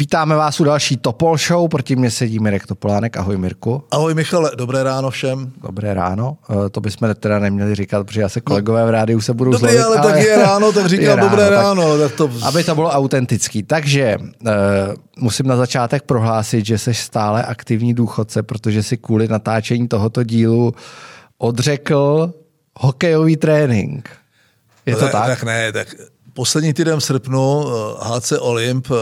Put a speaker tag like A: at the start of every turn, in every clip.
A: Vítáme vás u další Topol Show, proti mně sedí Mirek Topolánek. Ahoj Mirku.
B: Ahoj Michale, dobré ráno všem.
A: Dobré ráno, eh, to bychom teda neměli říkat, protože já se kolegové v rádiu se budou
B: Dobrý,
A: zlovit.
B: ale, tak je ráno, tak říkám
A: ráno,
B: dobré
A: tak-
B: ráno. Tak to...
A: Aby to bylo autentický. Takže uh, musím na začátek prohlásit, že jsi stále aktivní důchodce, protože si kvůli natáčení tohoto dílu odřekl hokejový trénink. Je to
B: ne,
A: tak?
B: Tak ne, tak poslední týden v srpnu eh, HC Olymp eh,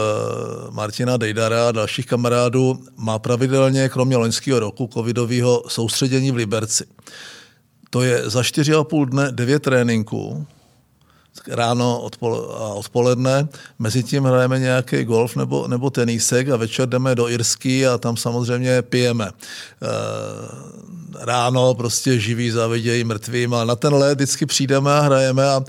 B: Martina Dejdara a dalších kamarádů má pravidelně, kromě loňského roku, covidového soustředění v Liberci. To je za 4,5 dne 9 tréninků, ráno a odpoledne. Mezi tím hrajeme nějaký golf nebo, nebo tenísek a večer jdeme do Irsky a tam samozřejmě pijeme. E, ráno prostě živí závidějí mrtvým a na ten let vždycky přijdeme a hrajeme a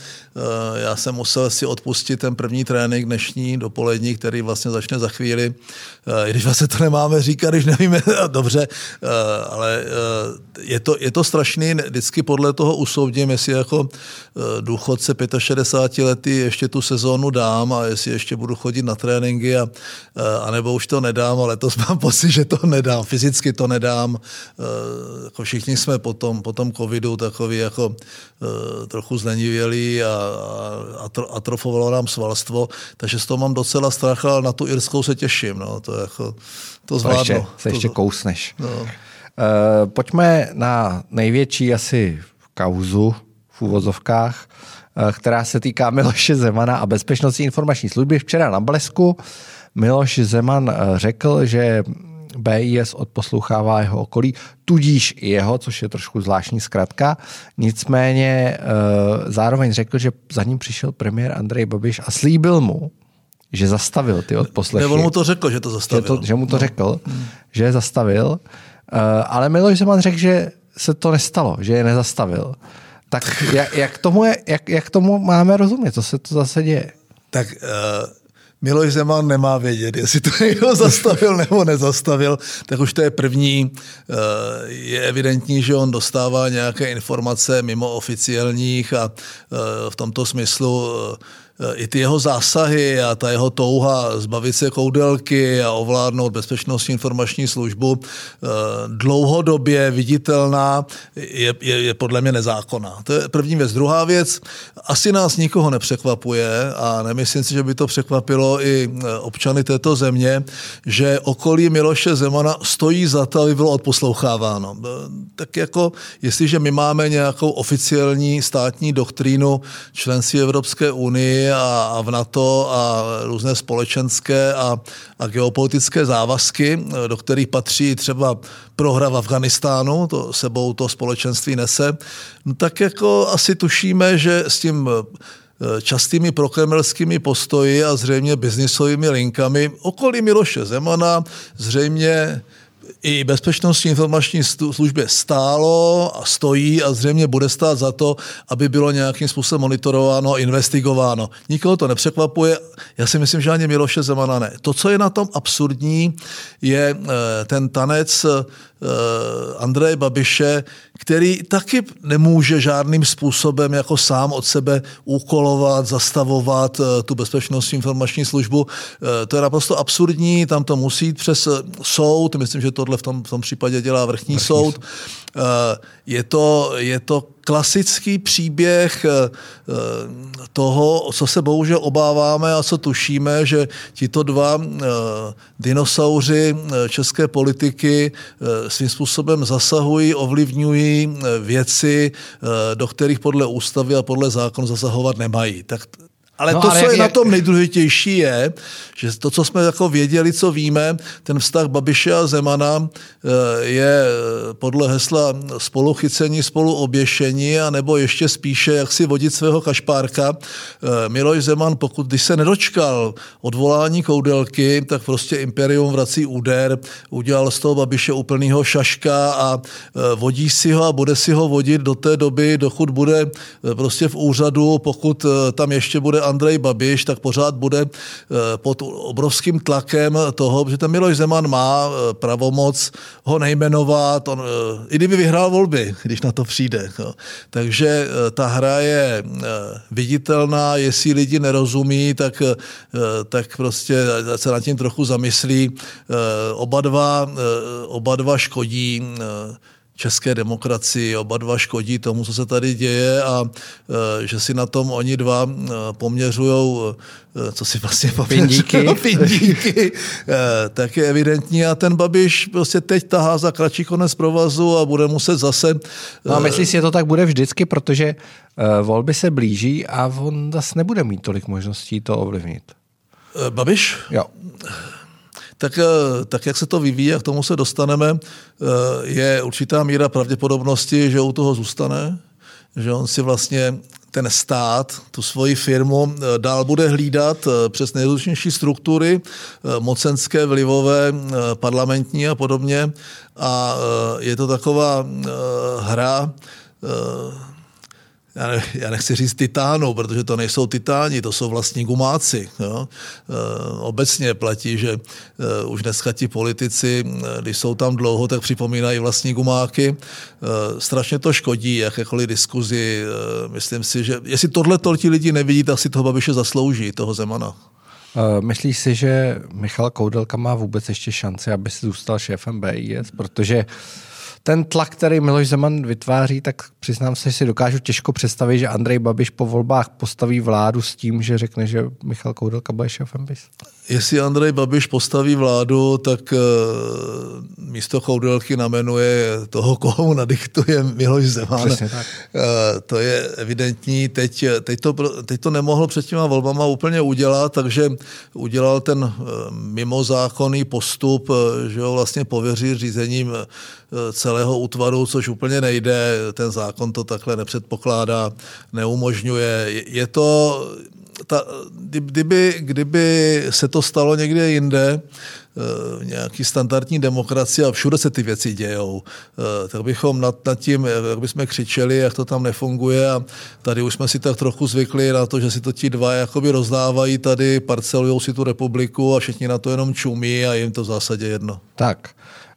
B: e, já jsem musel si odpustit ten první trénink dnešní dopolední, který vlastně začne za chvíli. E, I když vlastně to nemáme říkat, když nevíme dobře, ale je to, je to strašný, vždycky podle toho usoudím, jestli jako důchodce 65 lety ještě tu sezónu dám a jestli ještě budu chodit na tréninky a, e, a nebo už to nedám, ale letos mám pocit, že to nedám, fyzicky to nedám. E, Jako všichni jsme po tom, po tom covidu takový jako e, trochu zlenivělí a, a atro, atrofovalo nám svalstvo, takže z toho mám docela strach, ale na tu Irskou se těším. No, to, jako, to
A: To
B: zvládnu.
A: ještě, se ještě
B: to,
A: kousneš.
B: no.
A: Uh, pojďme na největší asi kauzu v úvozovkách, uh, která se týká Miloše Zemana a bezpečnostní informační služby. Včera na Blesku Miloš Zeman uh, řekl, že BIS odposlouchává jeho okolí, tudíž i jeho, což je trošku zvláštní zkratka. Nicméně uh, zároveň řekl, že za ním přišel premiér Andrej Babiš a slíbil mu, že zastavil ty odposlechy.
B: Ne, on mu to řekl, že to
A: Že,
B: zastavil.
A: to, že mu to no. řekl, že je zastavil, ale Miloš Zeman řekl, že se to nestalo, že je nezastavil. Tak jak, jak, tomu, je, jak, jak tomu máme rozumět, co se to zase děje?
B: Tak uh, Miloš Zeman nemá vědět, jestli to někdo zastavil nebo nezastavil, tak už to je první. Uh, je evidentní, že on dostává nějaké informace mimo oficiálních a uh, v tomto smyslu i ty jeho zásahy a ta jeho touha zbavit se koudelky a ovládnout bezpečnostní informační službu eh, dlouhodobě viditelná je, je, je podle mě nezákonná. To je první věc. Druhá věc, asi nás nikoho nepřekvapuje a nemyslím si, že by to překvapilo i eh, občany této země, že okolí Miloše Zemana stojí za to, aby bylo odposloucháváno. Eh, Tak jako, jestliže my máme nějakou oficiální státní doktrínu členství Evropské unie a, a v NATO a různé společenské a, a geopolitické závazky, do kterých patří třeba prohra v Afganistánu, to sebou to společenství nese, no tak jako asi tušíme, že s tím eh, častými prokremelskými postoji a zřejmě biznisovými linkami okolí Miloše Zemana zřejmě i bezpečnostní informační službě stálo a stojí a zřejmě bude stát za to, aby bylo nějakým způsobem monitorováno a investigováno. Nikoho to nepřekvapuje, já si myslím, že ani Miloše Zemana ne. To, co je na tom absurdní, je eh, ten tanec Andreje Babiše, který taky nemůže žádným způsobem jako sám od sebe úkolovat, zastavovat eh, tu bezpečnostní informační službu. To je naprosto absurdní, tam to musí jít přes soud, myslím, že tohle v tom, v tom případě dělá vrchní, vrchní soud. soud. Je to, je to klasický příběh toho, co se bohužel obáváme a co tušíme, že tito dva dinosauři české politiky svým způsobem zasahují, ovlivňují věci, do kterých podle ústavy a podle zákonu zasahovat nemají. Tak ale no, to, ale co jak, je na tom nejdůležitější, je, že to, co jsme jako věděli, co víme, ten vztah Babiše a Zemana je podle hesla spoluchycení, spoluoběšení, a nebo ještě spíše, jak si vodit svého kašpárka. Miloš Zeman, pokud když se nedočkal odvolání koudelky, tak prostě Imperium vrací úder, udělal z toho Babiše úplnýho šaška a vodí si ho a bude si ho vodit do té doby, dokud bude prostě v úřadu, pokud tam ještě bude Andrej Babiš, tak pořád bude pod obrovským tlakem toho, že ten Miloš Zeman má pravomoc ho nejmenovat, on, i kdyby vyhrál volby, když na to přijde. No. Takže ta hra je viditelná, jestli lidi nerozumí, tak, tak prostě se nad tím trochu zamyslí. Oba dva, oba dva škodí české demokracii, oba dva škodí tomu, co se tady děje a e, že si na tom oni dva e, poměřují, e, co si vlastně
A: pindíky,
B: pindíky. Tak je evidentní a ten Babiš prostě teď tahá za kratší konec provazu a bude muset zase...
A: No a myslíš si, že to tak bude vždycky, protože volby se blíží a on zase nebude mít tolik možností to ovlivnit.
B: Babiš?
A: Jo
B: tak, eh, tak jak se to vyvíjí a k tomu se dostaneme, eh, je určitá míra pravděpodobnosti, že u toho zůstane, že on si vlastně ten stát, tu svoji firmu eh, dál bude hlídat přes nejrůznější struktury, mocenské, vlivové, parlamentní a podobně. A je to taková hra, já, ne, já nechci říct titánu, protože to nejsou titáni, to jsou vlastní gumáci. Jo. E, obecně platí, že e, už dneska ti politici, e, když jsou tam dlouho, tak připomínají vlastní gumáky. Strašně to škodí jakékoliv diskuzi. Myslím si, že jestli tohle ti lidi nevidí, tak si toho Babiše zaslouží, toho Zemana.
A: Myslíš si, že Michal Koudelka má vůbec ještě šanci, aby si zůstal šéfem BIS? Protože ten tlak, který Miloš Zeman vytváří, tak přiznám se, že si dokážu těžko představit, že Andrej Babiš po volbách postaví vládu s tím, že řekne, že Michal Koudelka bude šéfem BIS.
B: Jestli Andrej Babiš postaví vládu, tak uh, místo Koudelky namenuje toho, koho mu nadiktuje Miloš Zeman.
A: Uh,
B: to je evidentní. Teď, teď, to, teď to nemohl před těma volbama úplně udělat, takže udělal ten uh, mimozákonný postup, že ho vlastně pověří řízením celého útvaru, což úplně nejde. Ten zákon to takhle nepředpokládá, neumožňuje. Je to ta, kdyby, kdyby se to stalo někde jinde, v eh, nějaký standardní demokracie a všude se ty věci dějou, eh, tak bychom nad, nad tím, jak bychom křičeli, jak to tam nefunguje a tady už jsme si tak trochu zvykli na to, že si to ti dva jakoby rozdávají tady, parcelují si tu republiku a všichni na to jenom čumí a jim to v zásadě jedno.
A: Tak,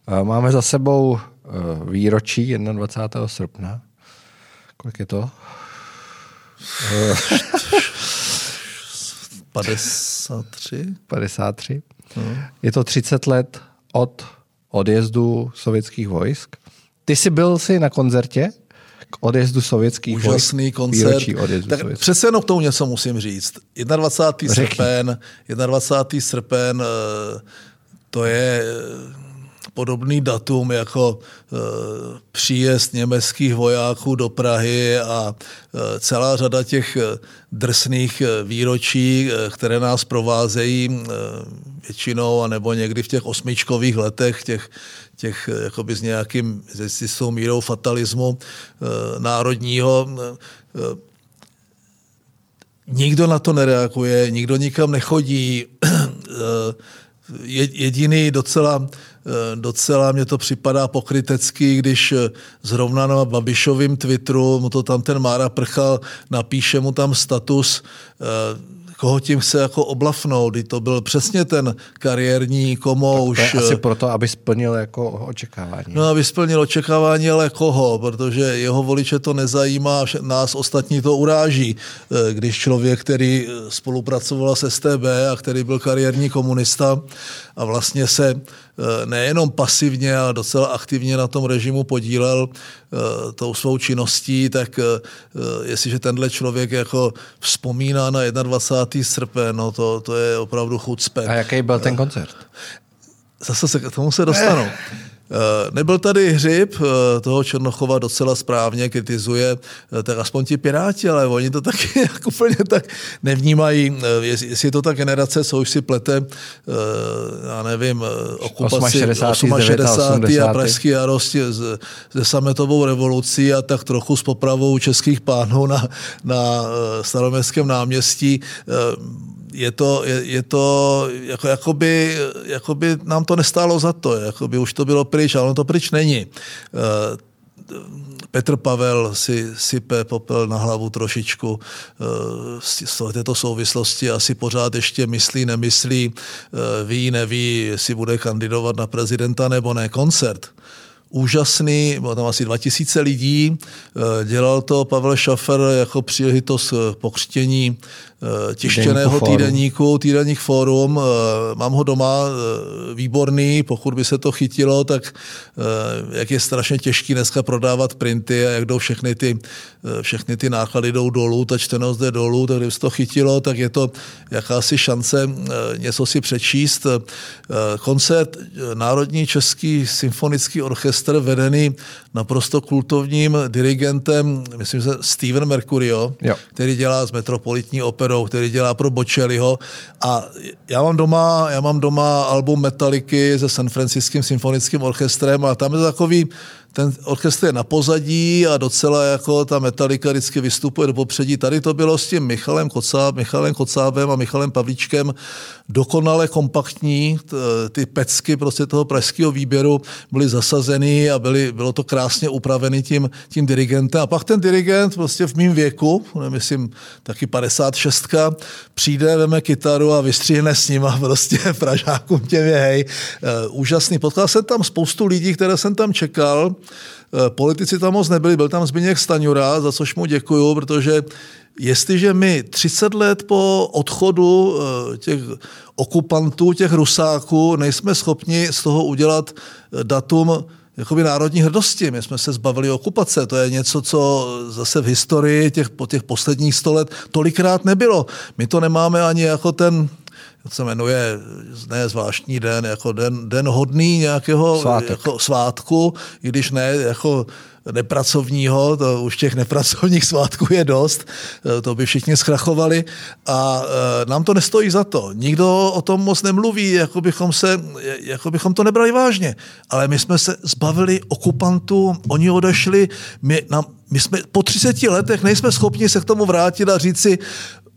A: eh, máme za sebou výročí 21. srpna. Kolik je to?
B: 53.
A: 53. Hmm. Je to 30 let od odjezdu sovětských vojsk. Ty jsi byl si na koncertě k odjezdu sovětských
B: Úžasný
A: vojsk.
B: koncert. Tak sovětských. přece jenom k tomu něco musím říct. 21. srpen, 21. srpen, eh, to je eh, podobný datum jako e, příjezd německých vojáků do Prahy a e, celá řada těch e, drsných výročí, které nás provázejí většinou, anebo někdy v těch osmičkových letech, těch, těch jakoby s nějakým, s mírou fatalismu národního, nikdo na to nereaguje, nikdo nikam nechodí. Jediný docela docela mě to připadá pokrytecky, když eh, zrovna na Babišovým Twitteru mu to tam ten Mára Prchal napíše mu tam status eh, koho tím chce jako oblafnout. To byl přesně ten kariérní komouš.
A: To je asi proto, aby splnil jako očekávání.
B: No, aby splnil očekávání, ale koho, protože jeho voliče to nezajímá, nás ostatní to uráží. Když člověk, který spolupracoval s STB a který byl kariérní komunista a vlastně se Eh, nejenom pasivně, ale docela aktivně na tom režimu podílel eh, tou svou činností, tak eh, jestliže tenhle člověk jako vzpomíná na 21. srpen, no to, to je opravdu chucpe.
A: A jaký byl ten koncert?
B: Zase se k tomu se dostanu. Eh, nebyl tady hřib, eh, toho Černochova docela správně kritizuje, eh, tak aspoň ti piráti, ale oni to taky jako úplně tak nevnímají, jestli je to ta generace, co už si plete, já nevím, okupaci 68. 60. a pražský jarost se sametovou revolucí a tak trochu s popravou českých pánů na, na staroměstském náměstí je to, je, je to jako, jakoby, jakoby nám to nestálo za to, jakoby už to bylo pryč, ale ono to pryč není. Eh, Petr Pavel si sype popel na hlavu trošičku eh, z této souvislosti, asi pořád ještě myslí, nemyslí, eh, ví, neví, jestli bude kandidovat na prezidenta nebo ne. Koncert úžasný, bylo tam asi 2000 lidí, dělal to Pavel Šafer jako příležitost pokřtění Eh, tištěného týdeníku, týdeník fórum. Eh, mám ho doma eh, výborný, pokud by se to chytilo, tak jak je strašně těžký dneska prodávat printy a jak jdou všechny ty, všechny ty náklady jdou dolů, ta čtenost jde dolů, tak kdyby se to chytilo, tak je to jakási šance něco si přečíst. Koncert Národní český symfonický orchestr vedený naprosto kultovním dirigentem, myslím, že Steven Mercurio, jo. který dělá z Metropolitní Pedro, který dělá pro Bocelliho. A já mám doma, já mám doma album Metaliky se San Franciskim symfonickým orchestrem a tam je takový ten orchestr je na pozadí a docela jako ta metalika vždycky vystupuje do popředí. Tady to bylo s tím Michalem, Kocáb, Michalem Kocábem a Michalem Pavlíčkem dokonale kompaktní. Ty pecky prostě toho pražského výběru byly zasazeny a byly, bylo to krásně upravený tím, tím dirigentem. A pak ten dirigent prostě v mém věku, myslím taky 56, přijde, veme kytaru a vystříhne s nima prostě Pražákům těmi, hej. E, úžasný. Potkal jsem tam spoustu lidí, které jsem tam čekal. Eh, politici tam moc nebyli, byl tam Zbigněk Staňura, za což mu děkuju, protože jestliže my 30 let po odchodu eh, těch okupantů, těch rusáků, nejsme schopni z toho udělat eh, datum jakoby národní hrdosti. My jsme se zbavili okupace. To je něco, co zase v historii těch, po těch posledních sto let tolikrát nebylo. My to nemáme ani jako ten jak se jmenuje, ne zvláštní den, jako den, den hodný nějakého Svátek. jako svátku, i když ne jako nepracovního, to už těch nepracovních svátků je dost, to by všichni zkrachovali a e, nám to nestojí za to. Nikdo o tom moc nemluví, jako bychom, se, jako bychom to nebrali vážně. Ale my jsme se zbavili okupantů, oni odešli, my, nám, my jsme po 30 letech nejsme schopni se k tomu vrátit a říct si,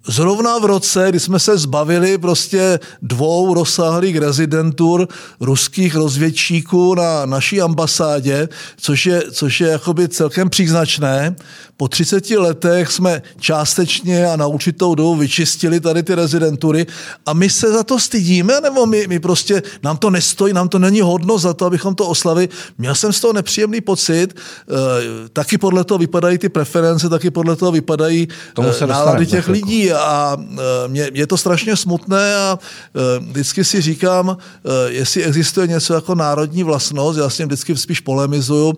B: Zrovna v roce, kdy jsme se zbavili prostě dvou rozsáhlých rezidentur ruských rozvědčíků na naší ambasádě, což je, což je jakoby celkem příznačné, po 30 letech jsme částečně a na určitou dobu vyčistili tady ty rezidentury a my se za to stydíme, nebo my, my prostě, nám to nestojí, nám to není hodno za to, abychom to oslavili. Měl jsem z toho nepříjemný pocit, e, taky podle toho vypadají ty preference, taky podle toho vypadají se nálady těch lidí a e, mě, je to strašně smutné a e, vždycky si říkám, e, jestli existuje něco jako národní vlastnost, já s tím vždycky spíš polemizuju,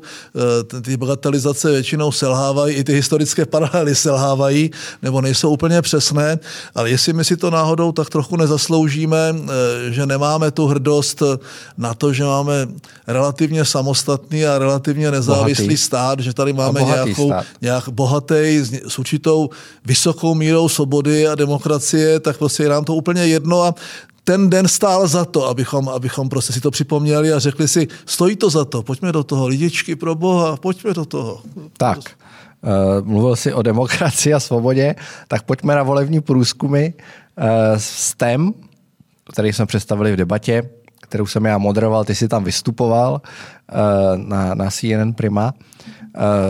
B: ty bagatelizace většinou selhávají i ty historické paralely selhávají nebo nejsou úplně přesné, ale jestli my si to náhodou tak trochu nezasloužíme, že nemáme tu hrdost na to, že máme relativně samostatný a relativně nezávislý bohatý. stát, že tady máme nějakou, stát. nějak bohatý s určitou vysokou mírou svobody a demokracie, tak prostě je nám to úplně jedno a ten den stál za to, abychom, abychom prostě si to připomněli a řekli si, stojí to za to, pojďme do toho, lidičky pro boha, pojďme do toho.
A: Tak, Uh, mluvil si o demokracii a svobodě, tak pojďme na volební průzkumy uh, STEM, který jsme představili v debatě, kterou jsem já moderoval, ty jsi tam vystupoval uh, na, na CNN Prima.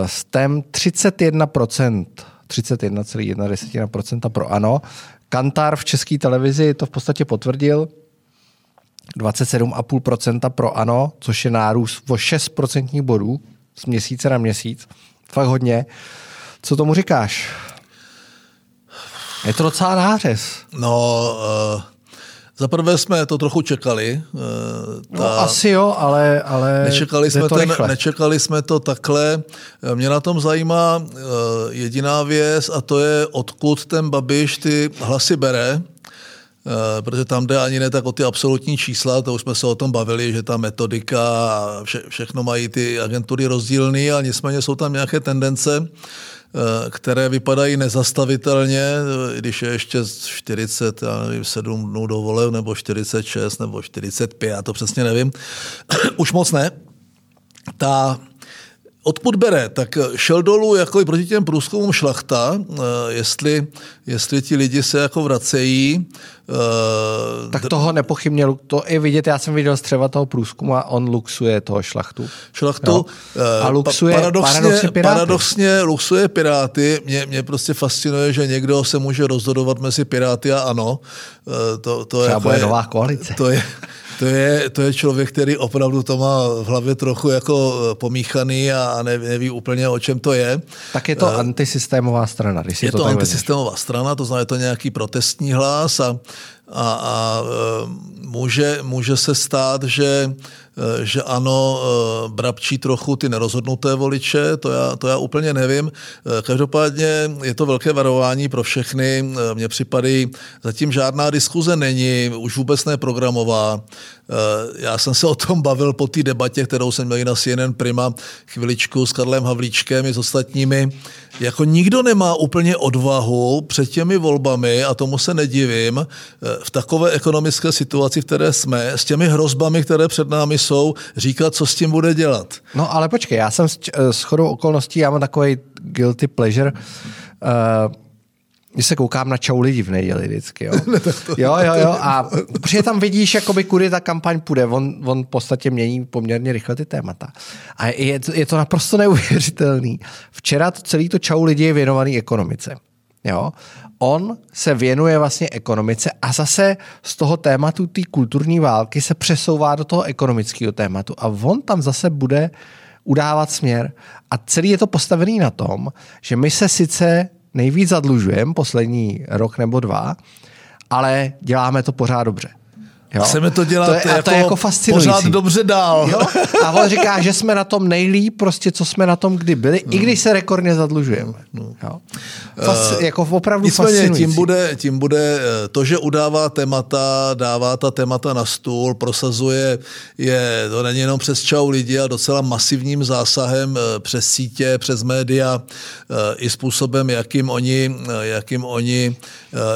A: STEM 31%, 31,1% pro ano. Kantar v české televizi to v podstatě potvrdil, 27,5% pro ano, což je nárůst o 6% bodů z měsíce na měsíc fakt hodně. Co tomu říkáš? Je to docela nářez.
B: No, uh, za prvé jsme to trochu čekali. Uh,
A: ta, no, asi jo, ale, ale
B: nečekali jsme, to ten, nečekali jsme to takhle. Mě na tom zajímá uh, jediná věc a to je, odkud ten Babiš ty hlasy bere. Eh, protože tam jde ani ne tak o ty absolutní čísla, to už jsme se o tom bavili, že ta metodika a vše, všechno mají ty agentury rozdílné, ale nicméně jsou tam nějaké tendence, eh, které vypadají nezastavitelně, když je ještě 40, já nevím, 7 dnů dovolev, nebo 46, nebo 45, já to přesně nevím, už moc ne. Ta odkud bere? Tak šel dolů jako i proti těm průzkumům šlachta, jestli, jestli ti lidi se jako vracejí.
A: Tak toho nepochybně, to je vidět, já jsem viděl střeva toho průzkumu a on luxuje toho šlachtu.
B: Šlachtu. Jo.
A: A luxuje, paradoxně, paradoxně,
B: piráty. paradoxně luxuje piráty. Mě, mě prostě fascinuje, že někdo se může rozhodovat mezi piráty a ano.
A: To, to Třeba jako je, nová koalice.
B: To je, to je, to je člověk, který opravdu to má v hlavě trochu jako eh, pomíchaný a neví úplně, o čem to je.
A: Tak je to uh, antisystémová strana.
B: Když je to, to antisystémová strana, to znamená, je to nějaký protestní hlas a, a, a eh, může, může se stát, že že ano, eh, brabčí trochu ty nerozhodnuté voliče, to já, to já úplně nevím. Eh, každopádně je to velké varování pro všechny. Mně připadají, zatím žádná diskuze není, už vůbec ne programová. Já jsem se o tom bavil po té debatě, kterou jsem měl na CNN Prima chviličku s Karlem Havlíčkem i s ostatními. Jako nikdo nemá úplně odvahu před těmi volbami, a tomu se nedivím, v takové ekonomické situaci, v které jsme, s těmi hrozbami, které před námi jsou, říkat, co s tím bude dělat.
A: No ale počkej, já jsem s, s chodou okolností, já mám takový guilty pleasure, uh, když se koukám na čau lidi v neděli vždycky, jo. jo, jo, jo. A protože tam vidíš, jakoby, kudy ta kampaň půjde. On, on v podstatě mění poměrně rychle ty témata. A je, je to naprosto neuvěřitelný. Včera to, celý to čau lidi je věnovaný ekonomice. Jo? On se věnuje vlastně ekonomice a zase z toho tématu té kulturní války se přesouvá do toho ekonomického tématu a on tam zase bude udávat směr a celý je to postavený na tom, že my se sice nejvíc zadlužujeme poslední rok nebo dva, ale děláme to pořád dobře.
B: Jo? Chceme to dělat to je, jako, to je jako fascinující. pořád dobře dál.
A: Jo? A on říká, že jsme na tom nejlíp, prostě co jsme na tom kdy byli, no. i když se rekordně zadlužujeme. No. Jo? Fas, uh, jako opravdu nicméně, fascinující.
B: tím bude, tím bude eh, to, že udává témata, dává ta témata na stůl, prosazuje je, to není jenom přes čau lidi a docela masivním zásahem eh, přes sítě, přes média, i způsobem, jakým oni, jakým oni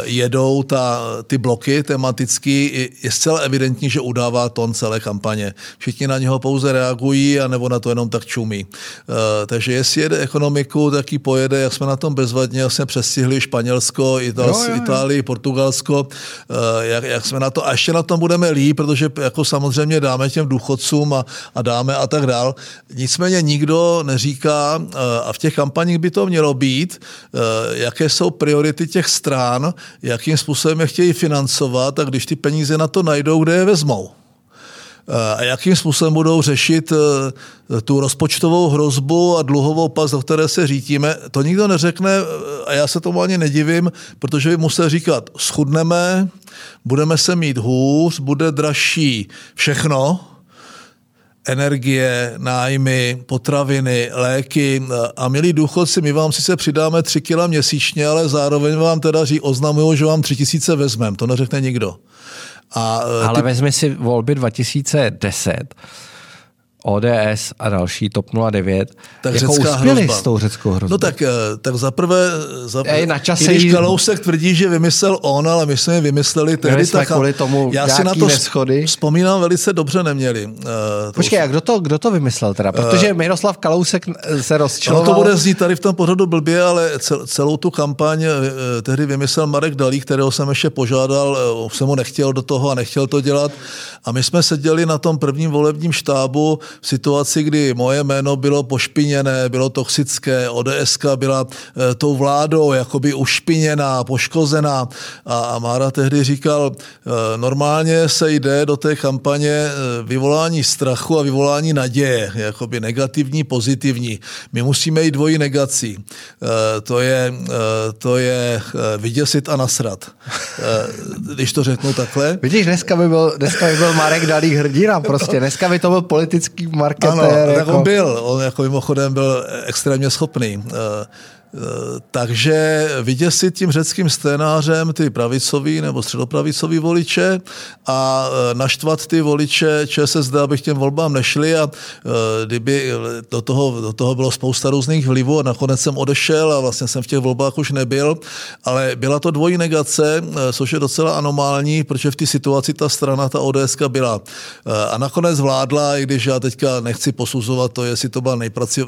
B: jedou ta, ty bloky tematický, je zcela evidentní, že udává ton celé kampaně. Všichni na něho pouze reagují a nebo na to jenom tak čumí. Uh, takže jestli jede ekonomiku, tak ji pojede, jak jsme na tom bezvadně, jak jsme přestihli Španělsko, Ital, jo, jo, jo. Itálii, Portugalsko, uh, jak, jak, jsme na to, a ještě na tom budeme líp, protože jako samozřejmě dáme těm důchodcům a, a dáme a tak dál. Nicméně nikdo neříká, uh, a v těch kampaních by to mělo být, uh, jaké jsou priority těch stran, jakým způsobem je chtějí financovat a když ty peníze na to najdou, kde je vezmou. Eh, a jakým způsobem budou řešit eh, tu rozpočtovou hrozbu a dluhovou pas, do které se řítíme, to nikdo neřekne eh, a já se tomu ani nedivím, protože by musel říkat, schudneme, budeme se mít hůř, bude dražší všechno, energie, nájmy, potraviny, léky a milí důchodci, my vám sice přidáme 3 kila měsíčně, ale zároveň vám teda oznamují, že vám 3 tisíce vezmeme. To neřekne nikdo.
A: A, eh, Ale ty... vezmi si volby 2010 ODS a další TOP 09 tak jako uspěli hrozba. s tou řeckou hrozbou.
B: No tak, eh, tak zaprvé, za, Ej, na čase když jí... Kalousek tvrdí, že vymyslel on, ale my jsme je vymysleli tehdy.
A: tak, kvůli tomu já si na to neschody.
B: vzpomínám velice dobře neměli. Uh,
A: Počkej, a kdo to, kdo to vymyslel teda? Protože uh, Miroslav Kalousek se rozčiloval.
B: No to bude znít tady v tom pořadu blbě, ale cel, celou tu kampaň uh, tehdy vymyslel Marek Dalí, kterého jsem ještě požádal, uh, jsem ho nechtěl do toho a nechtěl to dělat. A my jsme seděli na tom prvním volebním štábu v situaci, kdy moje jméno bylo pošpiněné, bylo toxické, ODS byla e, tou vládou jakoby ušpiněná, poškozená a, a Mára tehdy říkal, e, normálně se jde do té kampaně e, vyvolání strachu a vyvolání naděje, jakoby negativní, pozitivní. My musíme jít dvojí negací. E, to je, e, to je e, vyděsit a nasrat. E, když to řeknu takhle.
A: Vidíš, dneska by byl, dneska by byl Marek Dalí hrdina prostě. Dneska by to byl politický marketér.
B: Ano, jako... tak on byl. On jako mimochodem byl extrémně schopný. Takže vyděsit tím řeckým scénářem ty pravicový nebo středopravicový voliče a naštvat ty voliče ČSSD, aby k těm volbám nešli a kdyby do toho, do toho bylo spousta různých vlivů a nakonec jsem odešel a vlastně jsem v těch volbách už nebyl, ale byla to dvojí negace, což je docela anomální, protože v té situaci ta strana, ta ODS byla. A nakonec vládla, i když já teďka nechci posuzovat to, jestli to byla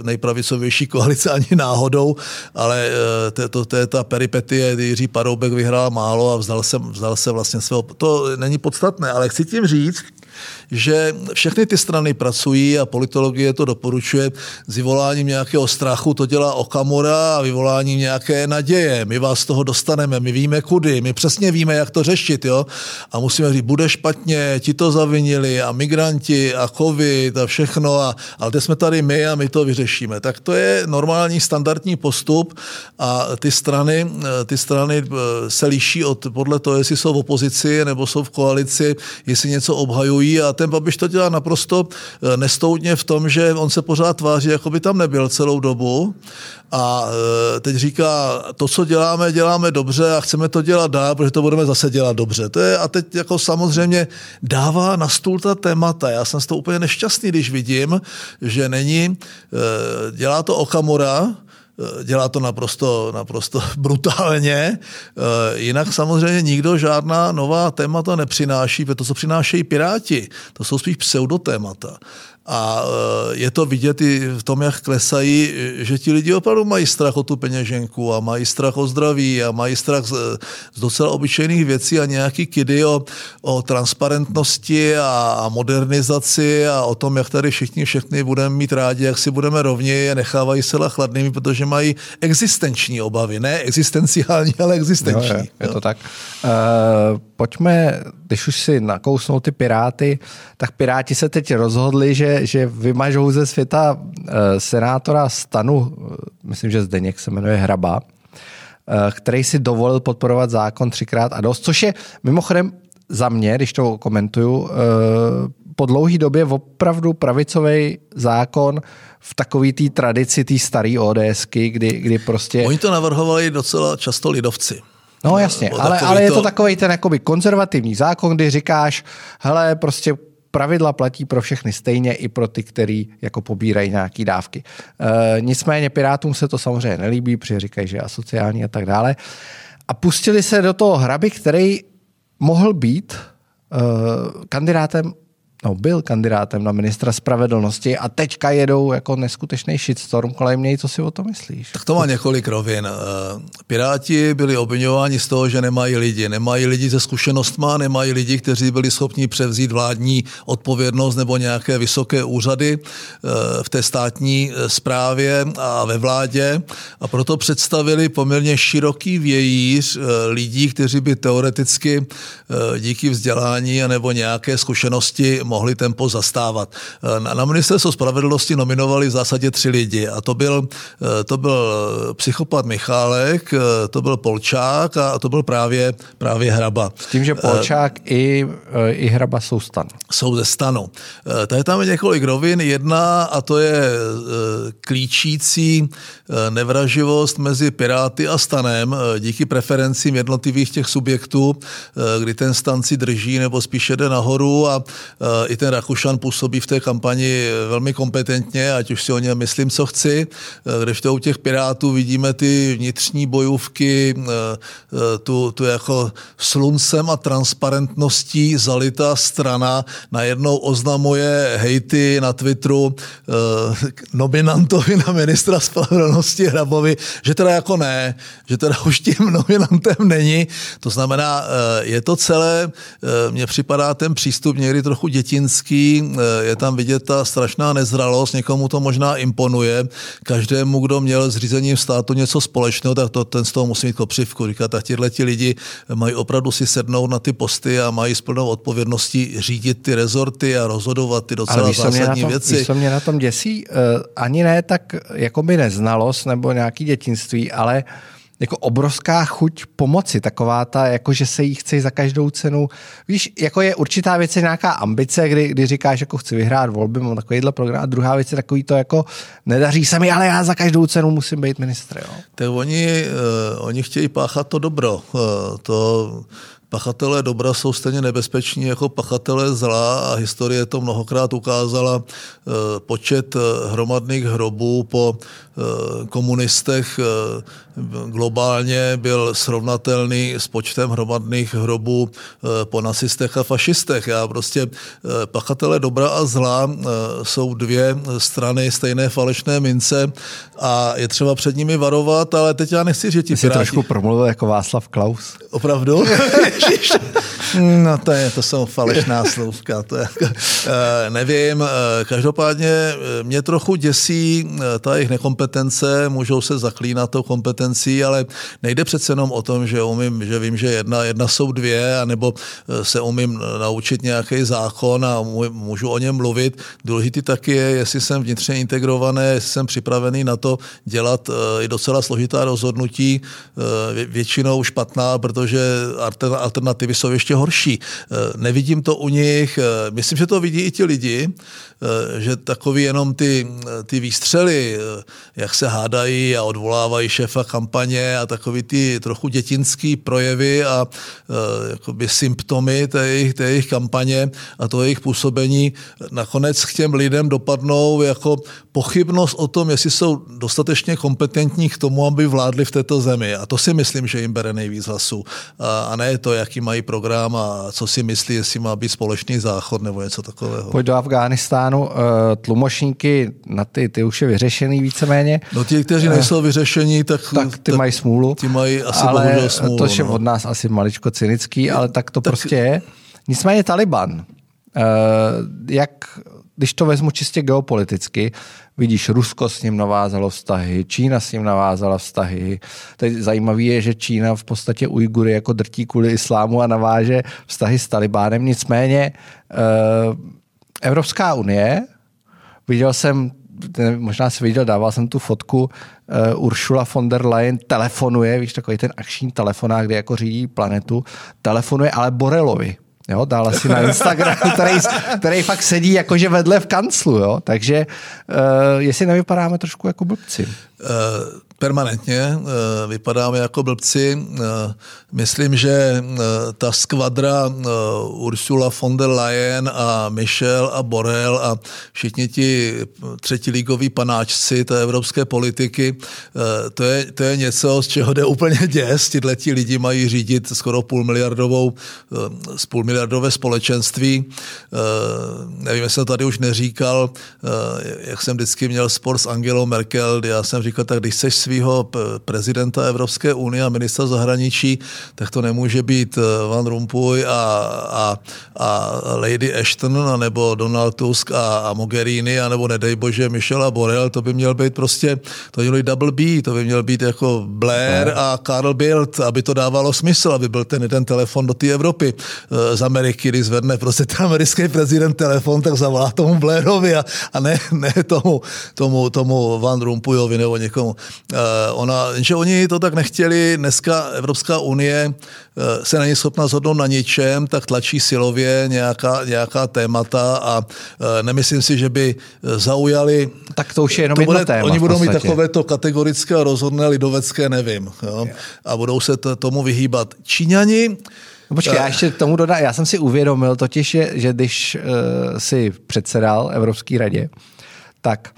B: nejpravicovější koalice ani náhodou, ale eh, to, to, to je ta peripetie, kdy Jiří Paroubek vyhrál málo a vzdal se, vzdal se vlastně svého. To není podstatné, ale chci tím říct, že všechny ty strany pracují a politologie to doporučuje s vyvoláním nějakého strachu, to dělá Okamura a vyvoláním nějaké naděje. My vás z toho dostaneme, my víme kudy, my přesně víme, jak to řešit. Jo? A musíme říct, bude špatně, ti to zavinili a migranti a covid a všechno, a, ale teď jsme tady my a my to vyřešíme. Tak to je normální standardní postup a ty strany, ty strany eh, se liší od, podle toho, jestli jsou v opozici nebo jsou v koalici, jestli něco obhajují a ten Babiš to dělá naprosto eh, nestoudně v tom, že on se pořád tváří, jako by tam nebyl celou dobu a eh, teď říká, to, co děláme, děláme dobře a chceme to dělat dál, protože to budeme zase dělat dobře. To je, a teď jako samozřejmě dává na stůl ta témata. Já jsem z toho úplně nešťastný, když vidím, že není, eh, dělá to Okamura, dělá to naprosto, naprosto brutálně. Eh, jinak samozřejmě nikdo žádná nová témata nepřináší, protože to, co přinášejí Piráti, to jsou spíš pseudotémata. A e, je to vidět i v tom, jak klesají, že ti lidi opravdu mají strach o tu peněženku a mají strach o zdraví a mají strach z, z docela obyčejných věcí a nějaký kidy o, o transparentnosti a, a modernizaci a o tom, jak tady všichni všechny budeme mít rádi, jak si budeme rovně, je nechávají zcela chladnými, protože mají existenční obavy. Ne existenciální, ale existenční. Jo,
A: je, je to tak. Uh, pojďme, když už si nakousnou ty Piráty, tak Piráti se teď rozhodli, že že, vymažou ze světa uh, senátora Stanu, uh, myslím, že Zdeněk se jmenuje Hraba, uh, který si dovolil podporovat zákon třikrát a dost, což je mimochodem za mě, když to komentuju, po dlouhé době opravdu pravicový zákon v takové té tradici té staré ODSky, kdy, kdy prostě...
B: Oni to navrhovali docela často lidovci.
A: No jasně, ale, ale je to takový ten jakoby konzervativní zákon, kdy říkáš, hele, prostě pravidla platí pro všechny stejně i pro ty, kteří jako pobírají nějaké dávky. E, nicméně Pirátům se to samozřejmě nelíbí, protože říkají, že je asociální a tak dále. A pustili se do toho hraby, který mohl být e, kandidátem no, byl kandidátem na ministra spravedlnosti a teďka jedou jako neskutečný shitstorm kolem něj. Co si o to myslíš?
B: Tak to má několik rovin. Eh, Piráti byli obvinováni z toho, že nemají lidi. Nemají lidi se zkušenostma, nemají lidi, kteří byli schopni převzít vládní odpovědnost nebo nějaké vysoké úřady eh, v té státní správě eh, a ve vládě. A proto představili poměrně široký vějíř lidí, kteří by teoreticky díky vzdělání nebo nějaké zkušenosti mohli tempo zastávat. Eh, na, ministerstvo spravedlnosti nominovali v zásadě tři lidi a to byl, eh, to byl eh, psychopat Michálek, to byl Polčák a to byl právě, právě Hraba.
A: S tím, že Polčák i, i Hraba jsou stan.
B: Jsou ze stanu. Tady tam je několik rovin. Jedna a to je klíčící nevraživost mezi Piráty a stanem díky preferencím jednotlivých těch subjektů, kdy ten stan si drží nebo spíše jde nahoru a i ten Rakušan působí v té kampani velmi kompetentně, ať už si o něm myslím, co chci. Když to u těch Pirátů vidíme ty vnitřní bojůvky, tu, tu jako sluncem a transparentností zalitá strana najednou oznamuje hejty na Twitteru nominantovi na ministra spravedlnosti Hrabovi, že teda jako ne, že teda už tím nominantem není. To znamená, je to celé, mně připadá ten přístup někdy trochu dětí dětinský, eh, je tam vidět ta strašná nezralost, někomu to možná imponuje. Každému, kdo měl s řízením státu něco společného, tak to, ten z toho musí mít kopřivku. Říká, tak tyhle ti lidi mají opravdu si sednout na ty posty a mají s plnou odpovědností řídit ty rezorty a rozhodovat ty docela Ale zásadní
A: tom,
B: věci.
A: Víš, co mě na tom děsí? Uh, ani ne tak jako by neznalost nebo nějaký dětinství, ale jako obrovská chuť pomoci, taková ta, jako že se jí chce za každou cenu. Víš, jako je určitá věc, je nějaká ambice, kdy, kdy říkáš, jako chci vyhrát volby, mám takovýhle program, a druhá věc je takový to, jako nedaří se mi, ale já za každou cenu musím být ministr. Jo?
B: Tak oni, uh, oni chtějí páchat to dobro. Uh, to pachatelé dobra jsou stejně nebezpeční jako pachatelé zla a historie to mnohokrát ukázala. Eh, počet hromadných hrobů po komunistech globálně byl srovnatelný s počtem hromadných hrobů eh, po nacistech a fašistech. Já prostě eh, pachatele dobra a zla eh, jsou dvě strany stejné falešné mince a je třeba před nimi varovat, ale teď já nechci, že ti
A: Jsi piráti... trošku promluvil jako Václav Klaus.
B: Opravdu? no to, je, to jsou falešná slovka, to je, nevím. Každopádně mě trochu děsí ta jejich nekompetence, můžou se zaklínat tou kompetencí kompetencí, ale nejde přece jenom o tom, že umím, že vím, že jedna, jedna jsou dvě, anebo eh, se umím naučit nějaký zákon a můžu o něm mluvit. Důležitý taky je, jestli jsem vnitřně integrovaný, jestli jsem připravený na to dělat eh, i docela složitá rozhodnutí, eh, většinou špatná, protože alternativy jsou ještě horší. Nevidím to u nich, myslím, že to vidí i ti lidi, že takový jenom ty, ty výstřely, jak se hádají a odvolávají šéfa kampaně a takový ty trochu dětinský projevy a e, jakoby symptomy té jejich, té jejich kampaně a to jejich působení nakonec k těm lidem dopadnou jako pochybnost o tom, jestli jsou dostatečně kompetentní k tomu, aby vládli v této zemi. A to si myslím, že jim bere nejvíc hlasů. A, ne to, jaký mají program a co si myslí, jestli má být společný záchod nebo něco takového.
A: Pojď do Afghánistánu. E, tlumočníky na ty, ty už je vyřešený víceméně.
B: No ti, kteří nejsou vyřešení, tak
A: tak ty mají smůlu.
B: Ty mají asi
A: ale
B: bohužel smůlu.
A: To je no. od nás asi maličko cynický, ale tak to tak... prostě je. Nicméně Taliban, uh, jak, když to vezmu čistě geopoliticky, vidíš, Rusko s ním navázalo vztahy, Čína s ním navázala vztahy. Teď zajímavé je, že Čína v podstatě Ujgury jako drtí kvůli islámu a naváže vztahy s Talibánem. Nicméně uh, Evropská unie, viděl jsem možná si viděl, dával jsem tu fotku, uh, Ursula von der Leyen telefonuje, víš, takový ten akční telefonák, kde jako řídí planetu, telefonuje ale Borelovi, Jo, dala si na Instagram, který, který fakt sedí jakože vedle v kanclu, jo. Takže uh, jestli nevypadáme trošku jako blbci. Uh,
B: permanentně eh, vypadáme jako blbci. Eh, myslím, že eh, ta skvadra Ursula von der Leyen a Michel a Borel a všichni ti třetilígoví panáčci té evropské politiky, to je, to je něco, z čeho jde úplně děs. Tyhle ti lidi mají řídit skoro půl miliardovou, z půl miliardové společenství. Nevím, jestli tady už neříkal, jak jsem vždycky měl spor s Angelou Merkel, já jsem říkal, tak když seš svého prezidenta Evropské unie a ministra zahraničí, tak to nemůže být eh, Van Rompuy a, a, a Lady Ashton, nebo Donald Tusk a, a Mogherini, anebo nedej bože Michela Borel, to by měl být prostě, to by měl být double B, to by měl být jako Blair a Karl Bildt, aby to dávalo smysl, aby byl ten jeden telefon do té Evropy eh, z Ameriky, když zvedne prostě ten americký prezident telefon, tak zavolá tomu Blairovi a, a ne, ne tomu, tomu, tomu Van Rompuyovi nebo někomu. Eh, ona, že oni to tak nechtěli, dneska Evropská unie eh, se není schopna zhodnout na něčem, tak tlačí silově nějaká, nějaká témata a eh, nemyslím si, že by zaujali...
A: Tak to už je jenom to bude, téma
B: Oni budou mít takové to kategorické a rozhodné lidovecké, nevím. Jo? A budou se t- tomu vyhýbat. Číňani,
A: No počkej, já ještě k tomu dodám, já jsem si uvědomil totiž, že, že když uh, si předsedal Evropské radě, tak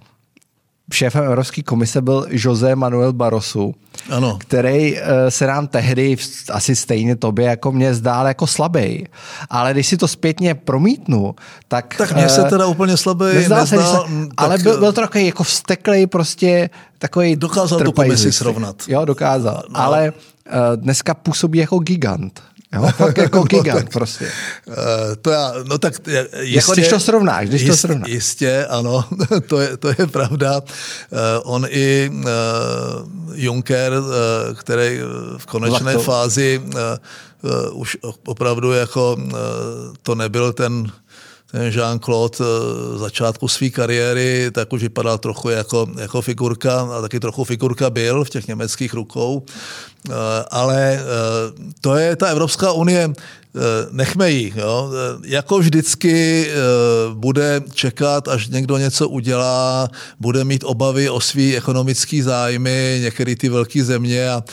A: šéfem Evropské komise byl José Manuel Barroso,
B: ano.
A: který eh, se nám tehdy asi stejně tobě jako mě zdál jako slabý. Ale když si to zpětně promítnu, tak...
B: Tak mně se eh, teda úplně slabý nezdál. nezdál se, tak,
A: ale byl, byl to takový jako vsteklej prostě takový
B: Dokázal tu komisi srovnat.
A: Jo, dokázal. No. Ale dneska působí jako gigant. Jo, fakt jako gigant prostě.
B: Uh, to já, no tak jistě,
A: Jako když to srovnáš, když
B: jist,
A: to srovnáš.
B: Jistě, ano, to je, to je pravda. Uh, on i uh, Juncker, který v konečné Vlachto. fázi už opravdu jako to nebyl ten ten Jean-Claude v začátku své kariéry tak už vypadal trochu jako, jako figurka a taky trochu figurka byl v těch německých rukou. Ale to je ta Evropská unie Eh, nechme ji. Jo. Eh, jako vždycky eh, bude čekat, až někdo něco udělá, bude mít obavy o svý ekonomický zájmy, některé ty velké země. A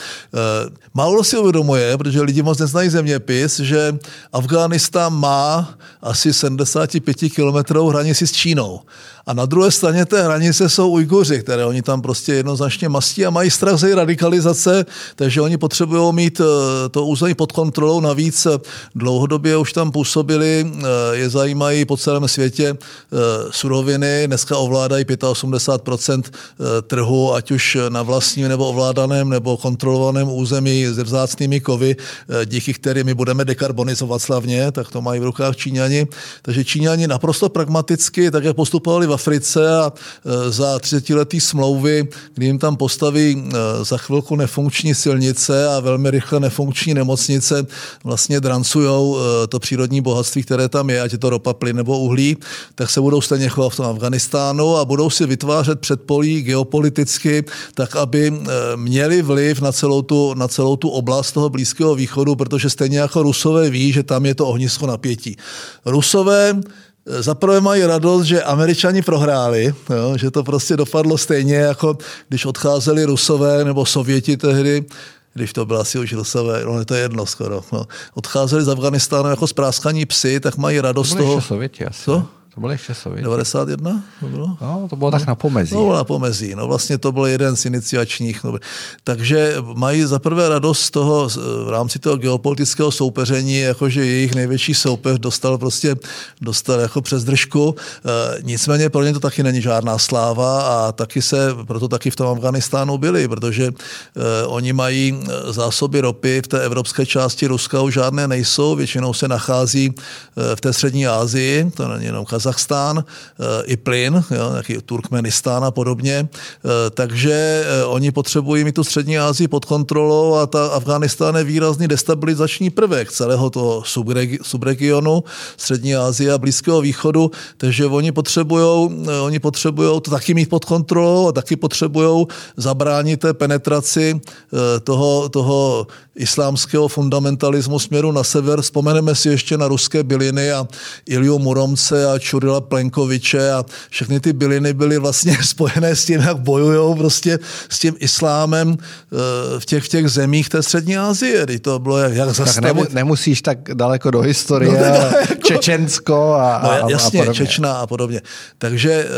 B: málo si uvědomuje, protože lidi moc neznají zeměpis, že Afghánistán má asi 75 kilometrů hranici s Čínou. A na druhé straně té hranice jsou Ujguři, které oni tam prostě jednoznačně mastí a mají strach ze radikalizace, takže oni potřebují mít eh, to území pod kontrolou. Navíc eh, dlouhodobě už tam působili, eh, je zajímají po celém světě suroviny, dneska ovládají 85% trhu, ať už na vlastním nebo ovládaném nebo kontrolovaném území se vzácnými kovy, díky kterým my budeme dekarbonizovat slavně, tak to mají v rukách Číňani. Takže Číňani naprosto pragmaticky, tak jak postupovali v Africe a za 30-letý smlouvy, kdy jim tam postaví za chvilku nefunkční silnice a velmi rychle nefunkční nemocnice, vlastně drancujou e, to přírodní bohatství, které tam je, ať je to ropa, plyn nebo uhlí, tak se budou stejně chovat v tom Afganistánu a budou si vytvářet předpolí geopoliticky, tak aby měli vliv na celou tu, na celou tu oblast toho Blízkého východu, protože stejně jako Rusové ví, že tam je to ohnisko napětí. Rusové Zaprvé mají radost, že američani prohráli, jo, že to prostě dopadlo stejně, jako když odcházeli rusové nebo sověti tehdy, když to byla asi už rusové, no to je jedno skoro. No. Odcházeli z Afganistánu jako spráskaní psy, tak mají radost z toho.
A: Sověti asi. Co? To bylo ještě Sověti.
B: 91?
A: To bylo? No, to bylo tak na pomezí.
B: No, na pomezí. No, vlastně to byl jeden z iniciačních. No, takže mají za prvé radost z toho v rámci toho geopolitického soupeření, jakože jejich největší soupeř dostal prostě dostal jako přes držku. E, nicméně pro ně to taky není žádná sláva a taky se, proto taky v tom Afganistánu byli, protože e, oni mají zásoby ropy v té evropské části Ruska už žádné nejsou, většinou se nachází e, v té střední Asii, to není jenom Kazachstán, eh, i plyn, jaký Turkmenistán a podobně. Eh, takže eh, oni potřebují mít tu střední Asii pod kontrolou a ta Afganistán je výrazný destabilizační prvek celého toho subregi- subregionu Střední Asie a Blízkého východu, takže oni potřebují oni potřebujou to taky mít pod kontrolou a taky potřebují zabránit té penetraci toho, toho islámského fundamentalismu směru na sever. Vzpomeneme si ještě na ruské byliny a Iliu Muromce a Čurila Plenkoviče a všechny ty byliny byly vlastně spojené s tím, jak bojují prostě s tím islámem eh, v těch, v těch zemích té střední Asie. To bylo jak, jak
A: zastavit. Tak nemusíš tak daleko do historie, no, teda, jako... Čečensko a,
B: no, jasně,
A: a podobně.
B: Čečna a podobně. Takže eh,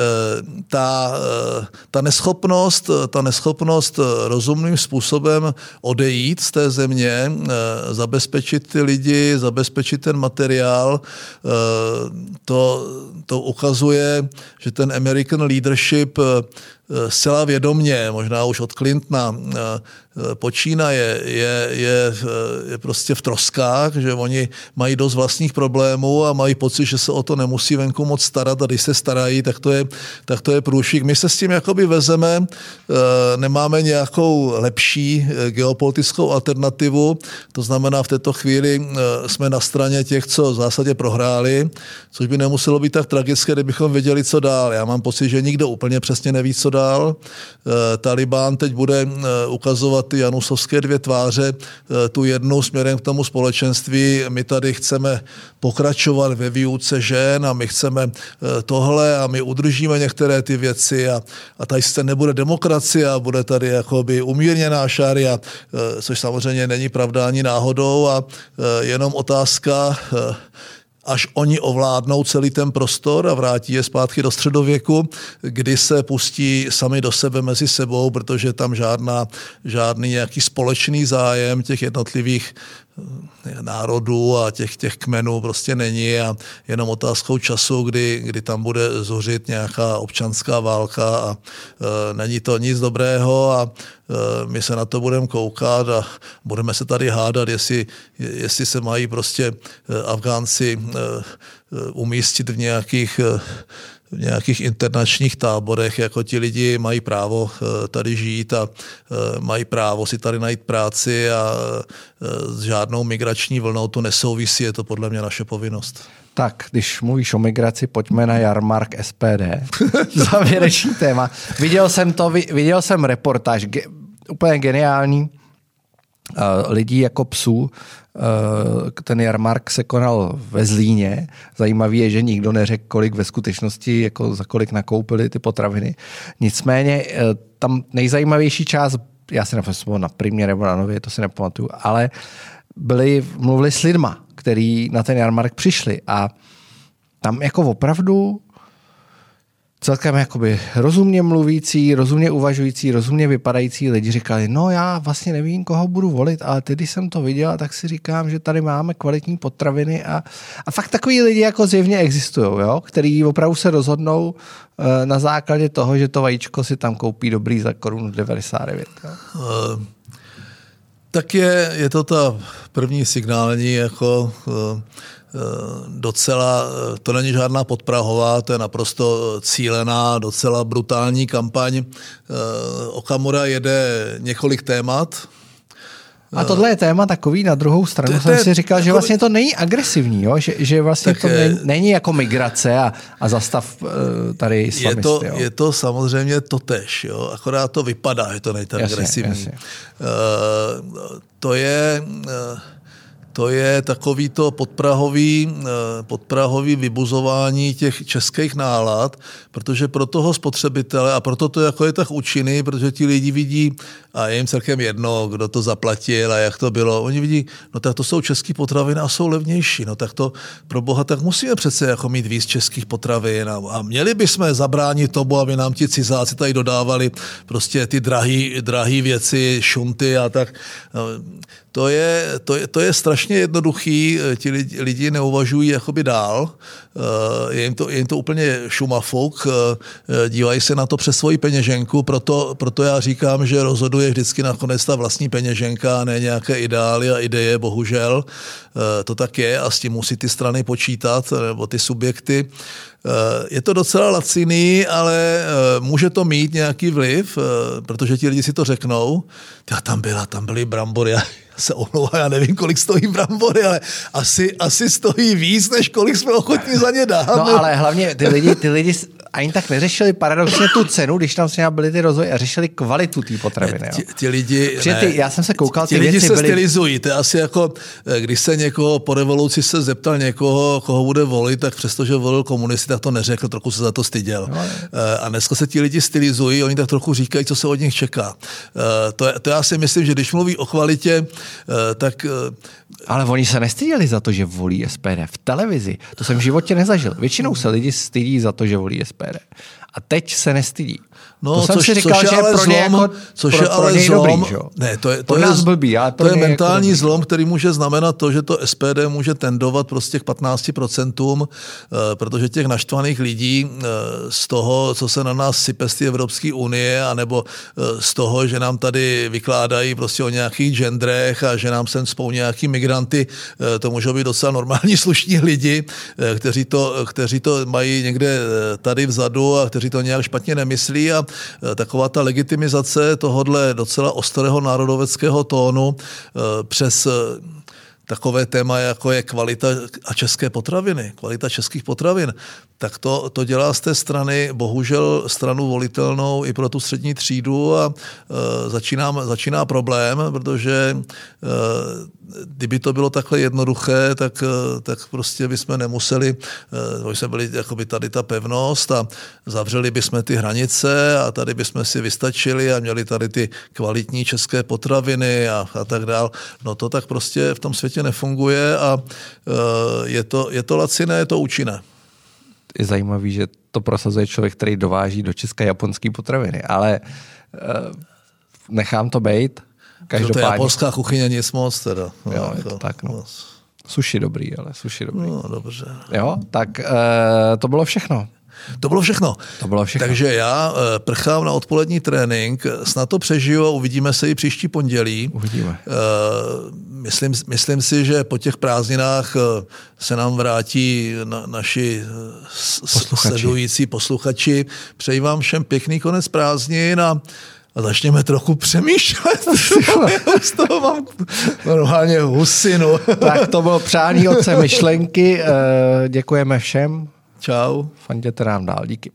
B: ta, eh, ta neschopnost, ta neschopnost rozumným způsobem odejít z té země, zabezpečit ty lidi, zabezpečit ten materiál, to, to ukazuje, že ten American leadership eh, zcela vědomně, možná už od Clintona, eh, počínaje, je, je, je prostě v troskách, že oni mají dost vlastních problémů a mají pocit, že se o to nemusí venku moc starat a když se starají, tak to je, tak to je průšvih. My se s tím jakoby vezeme, eh, nemáme nějakou lepší eh, geopolitickou alternativu, to znamená v této chvíli eh, jsme na straně těch, co v zásadě prohráli, což by nemuselo být tak tragické, kdybychom věděli, co dál. Já mám pocit, že nikdo úplně přesně neví, co dál. Talibán teď bude ukazovat ty janusovské dvě tváře, eh, tu jednu směrem k tomu společenství. My tady chceme pokračovat ve výuce žen a my chceme eh, tohle a my udržíme některé ty věci a, a tady se nebude demokracie a bude tady jakoby umírněná šária, eh, což samozřejmě není pravda ani náhodou a jenom otázka až oni ovládnou celý ten prostor a vrátí je zpátky do středověku, kdy se pustí sami do sebe mezi sebou, protože tam žádná, žádný nějaký společný zájem těch jednotlivých Eh, národů a těch, těch kmenů prostě není a jenom otázkou času, kdy, kdy tam bude zuřit nějaká občanská válka a e, není to nic dobrého a my se na to budeme koukat a budeme se tady hádat, jestli, jestli se mají prostě Afgánci e, umístit v nějakých v nějakých internačních táborech, jako ti lidi mají právo tady žít a mají právo si tady najít práci a s žádnou migrační vlnou to nesouvisí, je to podle mě naše povinnost.
A: Tak, když mluvíš o migraci, pojďme na Jarmark SPD. Závěrečný téma. Viděl jsem to, viděl jsem reportáž, úplně geniální, uh, lidí jako psů. Uh, ten jarmark se konal ve Zlíně. Zajímavé je, že nikdo neřekl, kolik ve skutečnosti, jako za kolik nakoupili ty potraviny. Nicméně uh, tam nejzajímavější část, já si nepamatuju na primě nebo na nově, to si nepamatuju, ale byli, mluvili s lidma, který na ten jarmark přišli a tam jako opravdu celkem jakoby rozumně mluvící, rozumně uvažující, rozumně vypadající lidi říkali, no já vlastně nevím, koho budu volit, ale teď, když jsem to viděl, tak si říkám, že tady máme kvalitní potraviny a, a fakt takový lidi jako zjevně existují, jo? který opravdu se rozhodnou uh, na základě toho, že to vajíčko si tam koupí dobrý za korunu 99. Jo? Uh,
B: tak je, je to ta první signální jako uh, docela, to není žádná podprahová, to je naprosto cílená, docela brutální kampaň. Okamura jede několik témat,
A: a tohle je téma takový, na druhou stranu to, jsem si říkal, že vlastně to není agresivní, jo? Že, že vlastně to není, není jako migrace a, a zastav tady islamisty.
B: Je to,
A: jo?
B: je to samozřejmě totež, jo? akorát to vypadá, že to není tak agresivní. Jasně. Uh, to je... Uh, to je takový to podprahový, eh, podprahový vybuzování těch českých nálad, protože pro toho spotřebitele, a proto to jako je tak účinný, protože ti lidi vidí, a je jim celkem jedno, kdo to zaplatil a jak to bylo, oni vidí, no tak to jsou české potraviny a jsou levnější, no tak to pro boha, tak musíme přece jako mít víc českých potravin a, a měli bychom zabránit tomu, aby nám ti cizáci tady dodávali prostě ty drahé věci, šunty a tak. No, to je, to je, to je strašně jednoduchý, ti lidi, lidi neuvažují jakoby dál, eh, je jim to, je jim to úplně šumafok, eh, dívají se na to přes svoji peněženku, proto, proto já říkám, že rozhoduje vždycky nakonec ta vlastní peněženka, ne nějaké ideály a ideje, bohužel. Eh, to tak je a s tím musí ty strany počítat, nebo ty subjekty. Je to docela laciný, ale může to mít nějaký vliv, protože ti lidi si to řeknou. Já tam byla, tam byly brambory se omlouvá, já nevím, kolik stojí brambory, ale asi, asi stojí víc, než kolik jsme ochotní za ně dát.
A: No ale hlavně ty lidi, ty lidi ani tak neřešili paradoxně tu cenu, když tam s byly ty rozvoje a řešili kvalitu té potraviny.
B: Ti, ti lidi,
A: ne, ty, já jsem se koukal,
B: ti
A: ty
B: lidi se
A: byly...
B: stylizují. To je asi jako, eh, když se někoho po revoluci se zeptal někoho, koho bude volit, tak přestože volil komunisty, tak to neřekl, trochu se za to styděl. No, eh, a dneska se ti lidi stylizují, oni tak trochu říkají, co se od nich čeká. Eh, to, to já si myslím, že když mluví o kvalitě, tak...
A: Ale oni se nestyděli za to, že volí SPD v televizi. To jsem v životě nezažil. Většinou se lidi stydí za to, že volí SPD. A teď se nestydí. No, to jsem což, si říkal, což je ale pro zlom, jako,
B: což
A: pro,
B: je ale pro zlom,
A: dobrý,
B: ne, to je,
A: to je, blbý, ale
B: to je mentální jako zlom, který může znamenat to, že to SPD může tendovat prostě k 15%, eh, protože těch naštvaných lidí eh, z toho, co se na nás sype z té Evropské unie, anebo eh, z toho, že nám tady vykládají prostě o nějakých genderech a že nám sem spou nějaký migranty, to můžou být docela normální slušní lidi, kteří to, kteří to mají někde tady vzadu a kteří to nějak špatně nemyslí a taková ta legitimizace tohohle docela ostrého národoveckého tónu eh, přes eh, takové téma, jako je kvalita a české potraviny, kvalita českých potravin, tak to, to dělá z té strany bohužel stranu volitelnou i pro tu střední třídu a e, začíná, začíná problém, protože e, kdyby to bylo takhle jednoduché, tak, e, tak prostě bychom nemuseli, e, jsme byli jakoby tady ta pevnost a zavřeli bychom ty hranice a tady bychom si vystačili a měli tady ty kvalitní české potraviny a, a tak dál. No to tak prostě v tom světě nefunguje a e, je to, je to laciné, je to účinné
A: je zajímavý, že to prosazuje člověk, který dováží do České japonské potraviny, ale nechám to být.
B: Každopádně. To je japonská kuchyně nic moc teda.
A: No, jo, je to jako, tak, no. Suši dobrý, ale suši dobrý.
B: No, dobře.
A: Jo, tak uh, to bylo všechno.
B: To bylo všechno.
A: To bylo všechno.
B: Takže já uh, prchám na odpolední trénink, snad to přežiju a uvidíme se i příští pondělí.
A: Uvidíme.
B: Uh, myslím, myslím si, že po těch prázdninách se nám vrátí na, naši posluchači. sledující posluchači. Přeji vám všem pěkný konec prázdnin a a začněme trochu přemýšlet. Z toho mám normálně husinu.
A: tak to bylo přání otce myšlenky. Děkujeme všem.
B: Čau.
A: Fanděte nám dál. Díky.